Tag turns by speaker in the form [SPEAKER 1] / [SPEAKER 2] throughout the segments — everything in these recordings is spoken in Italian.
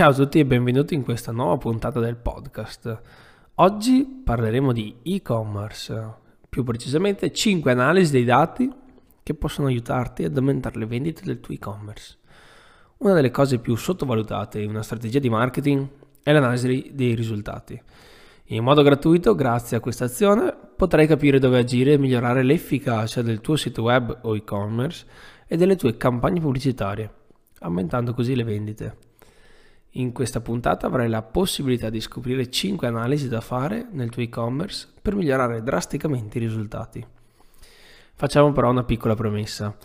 [SPEAKER 1] Ciao a tutti e benvenuti in questa nuova puntata del podcast. Oggi parleremo di e-commerce, più precisamente 5 analisi dei dati che possono aiutarti ad aumentare le vendite del tuo e-commerce. Una delle cose più sottovalutate in una strategia di marketing è l'analisi dei risultati. In modo gratuito, grazie a questa azione, potrai capire dove agire e migliorare l'efficacia del tuo sito web o e-commerce e delle tue campagne pubblicitarie, aumentando così le vendite. In questa puntata avrai la possibilità di scoprire 5 analisi da fare nel tuo e-commerce per migliorare drasticamente i risultati. Facciamo però una piccola premessa.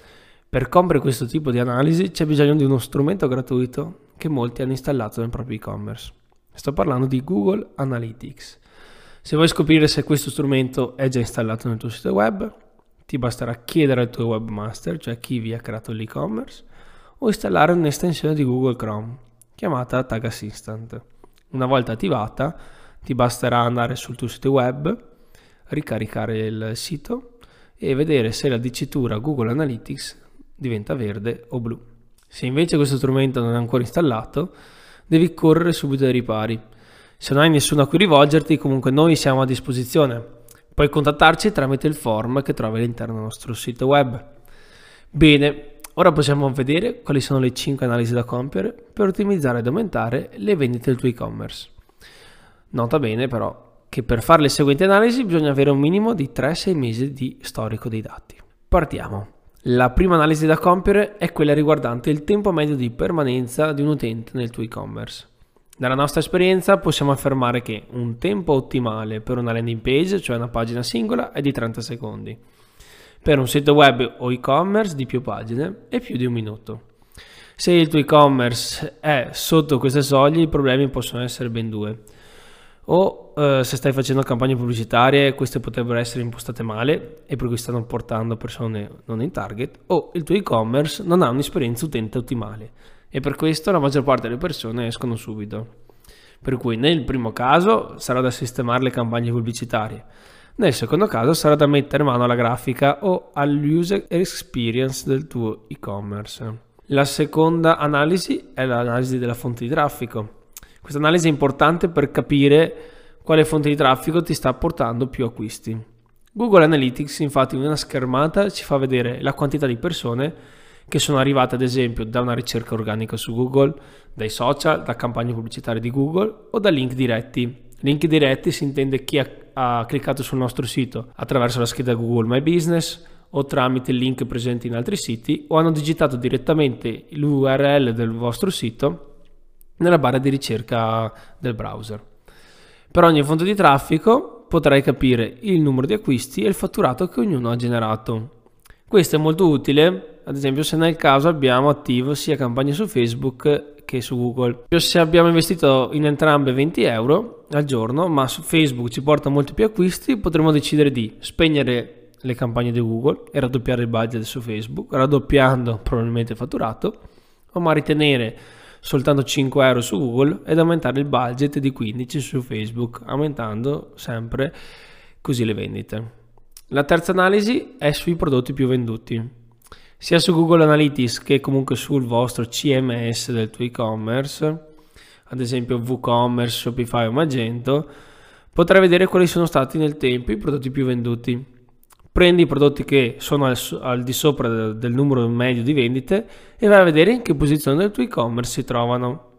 [SPEAKER 1] Per compiere questo tipo di analisi c'è bisogno di uno strumento gratuito che molti hanno installato nel proprio e-commerce. Sto parlando di Google Analytics. Se vuoi scoprire se questo strumento è già installato nel tuo sito web, ti basterà chiedere al tuo webmaster, cioè chi vi ha creato l'e-commerce, o installare un'estensione di Google Chrome chiamata Tag Assistant. Una volta attivata ti basterà andare sul tuo sito web, ricaricare il sito e vedere se la dicitura Google Analytics diventa verde o blu. Se invece questo strumento non è ancora installato, devi correre subito ai ripari. Se non hai nessuno a cui rivolgerti, comunque noi siamo a disposizione. Puoi contattarci tramite il form che trovi all'interno del nostro sito web. Bene, Ora possiamo vedere quali sono le 5 analisi da compiere per ottimizzare ed aumentare le vendite del tuo e-commerce. Nota bene però che per fare le seguenti analisi bisogna avere un minimo di 3-6 mesi di storico dei dati. Partiamo. La prima analisi da compiere è quella riguardante il tempo medio di permanenza di un utente nel tuo e-commerce. Dalla nostra esperienza possiamo affermare che un tempo ottimale per una landing page, cioè una pagina singola, è di 30 secondi per un sito web o e-commerce di più pagine è più di un minuto. Se il tuo e-commerce è sotto queste soglie, i problemi possono essere ben due. O eh, se stai facendo campagne pubblicitarie, queste potrebbero essere impostate male e per cui stanno portando persone non in target, o il tuo e-commerce non ha un'esperienza utente ottimale e per questo la maggior parte delle persone escono subito. Per cui nel primo caso sarà da sistemare le campagne pubblicitarie nel secondo caso sarà da mettere mano alla grafica o all'user experience del tuo e-commerce. La seconda analisi è l'analisi della fonte di traffico. Questa analisi è importante per capire quale fonte di traffico ti sta portando più acquisti. Google Analytics infatti in una schermata ci fa vedere la quantità di persone che sono arrivate ad esempio da una ricerca organica su Google, dai social, da campagne pubblicitarie di Google o da link diretti. Link diretti si intende chi ha ha cliccato sul nostro sito attraverso la scheda Google My Business o tramite link presenti in altri siti o hanno digitato direttamente l'URL del vostro sito nella barra di ricerca del browser. Per ogni fonte di traffico potrai capire il numero di acquisti e il fatturato che ognuno ha generato. Questo è molto utile, ad esempio se nel caso abbiamo attivo sia campagne su Facebook che su Google. Se abbiamo investito in entrambe 20 euro al giorno, ma su Facebook ci porta molti più acquisti, potremmo decidere di spegnere le campagne di Google e raddoppiare il budget su Facebook, raddoppiando probabilmente il fatturato, ma ritenere soltanto 5 euro su Google ed aumentare il budget di 15 su Facebook, aumentando sempre così le vendite. La terza analisi è sui prodotti più venduti sia su Google Analytics che comunque sul vostro CMS del tuo e-commerce, ad esempio WooCommerce, Shopify o Magento, potrai vedere quali sono stati nel tempo i prodotti più venduti. Prendi i prodotti che sono al, al di sopra del, del numero medio di vendite e vai a vedere in che posizione del tuo e-commerce si trovano.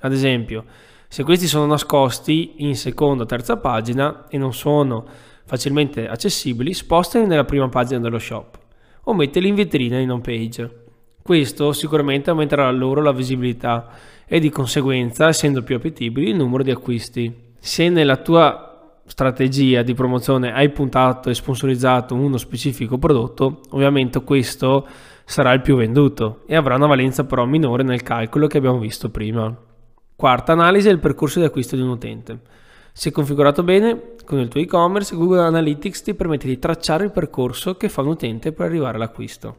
[SPEAKER 1] Ad esempio, se questi sono nascosti in seconda o terza pagina e non sono facilmente accessibili, spostali nella prima pagina dello shop o metterli in vetrina in home page. Questo sicuramente aumenterà loro la visibilità e di conseguenza, essendo più appetibili, il numero di acquisti. Se nella tua strategia di promozione hai puntato e sponsorizzato uno specifico prodotto, ovviamente questo sarà il più venduto e avrà una valenza però minore nel calcolo che abbiamo visto prima. Quarta analisi è il percorso di acquisto di un utente. Se configurato bene, con il tuo e-commerce, Google Analytics ti permette di tracciare il percorso che fa un utente per arrivare all'acquisto.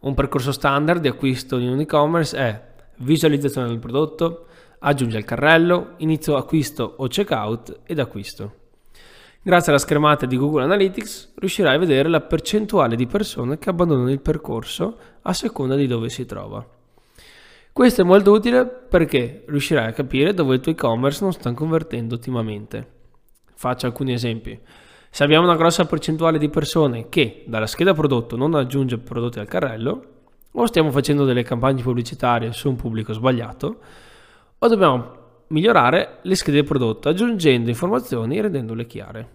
[SPEAKER 1] Un percorso standard di acquisto di un e-commerce è visualizzazione del prodotto, aggiungi al carrello, inizio acquisto o checkout ed acquisto. Grazie alla schermata di Google Analytics riuscirai a vedere la percentuale di persone che abbandonano il percorso a seconda di dove si trova. Questo è molto utile perché riuscirai a capire dove il tuo e-commerce non sta convertendo ottimamente. Faccio alcuni esempi. Se abbiamo una grossa percentuale di persone che dalla scheda prodotto non aggiunge prodotti al carrello, o stiamo facendo delle campagne pubblicitarie su un pubblico sbagliato, o dobbiamo migliorare le schede prodotto aggiungendo informazioni e rendendole chiare.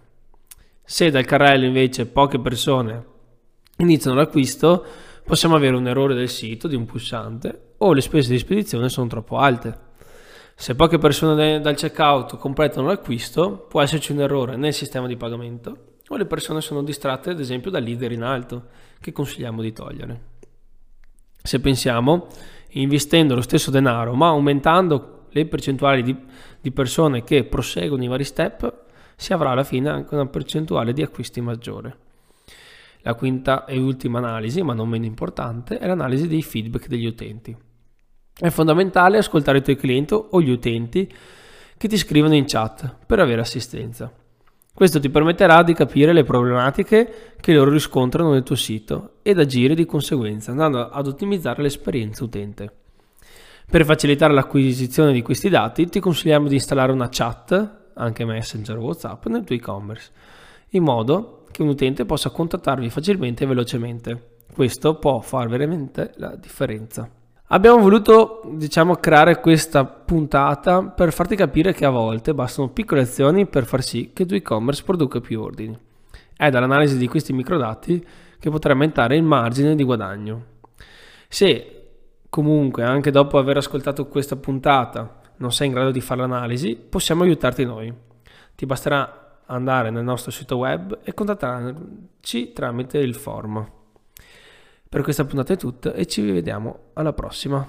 [SPEAKER 1] Se dal carrello invece poche persone iniziano l'acquisto, possiamo avere un errore del sito di un pulsante o le spese di spedizione sono troppo alte. Se poche persone dal checkout completano l'acquisto, può esserci un errore nel sistema di pagamento o le persone sono distratte ad esempio dal leader in alto che consigliamo di togliere. Se pensiamo, investendo lo stesso denaro ma aumentando le percentuali di, di persone che proseguono i vari step, si avrà alla fine anche una percentuale di acquisti maggiore. La quinta e ultima analisi, ma non meno importante, è l'analisi dei feedback degli utenti. È fondamentale ascoltare i tuoi clienti o gli utenti che ti scrivono in chat per avere assistenza. Questo ti permetterà di capire le problematiche che loro riscontrano nel tuo sito ed agire di conseguenza, andando ad ottimizzare l'esperienza utente. Per facilitare l'acquisizione di questi dati ti consigliamo di installare una chat, anche Messenger o WhatsApp, nel tuo e-commerce, in modo che un utente possa contattarvi facilmente e velocemente. Questo può fare veramente la differenza. Abbiamo voluto, diciamo, creare questa puntata per farti capire che a volte bastano piccole azioni per far sì che il tuo e-commerce produca più ordini. È dall'analisi di questi microdati che potrai aumentare il margine di guadagno. Se comunque anche dopo aver ascoltato questa puntata non sei in grado di fare l'analisi, possiamo aiutarti noi. Ti basterà andare nel nostro sito web e contattarci tramite il form. Per questa puntata è tutto e ci vediamo alla prossima.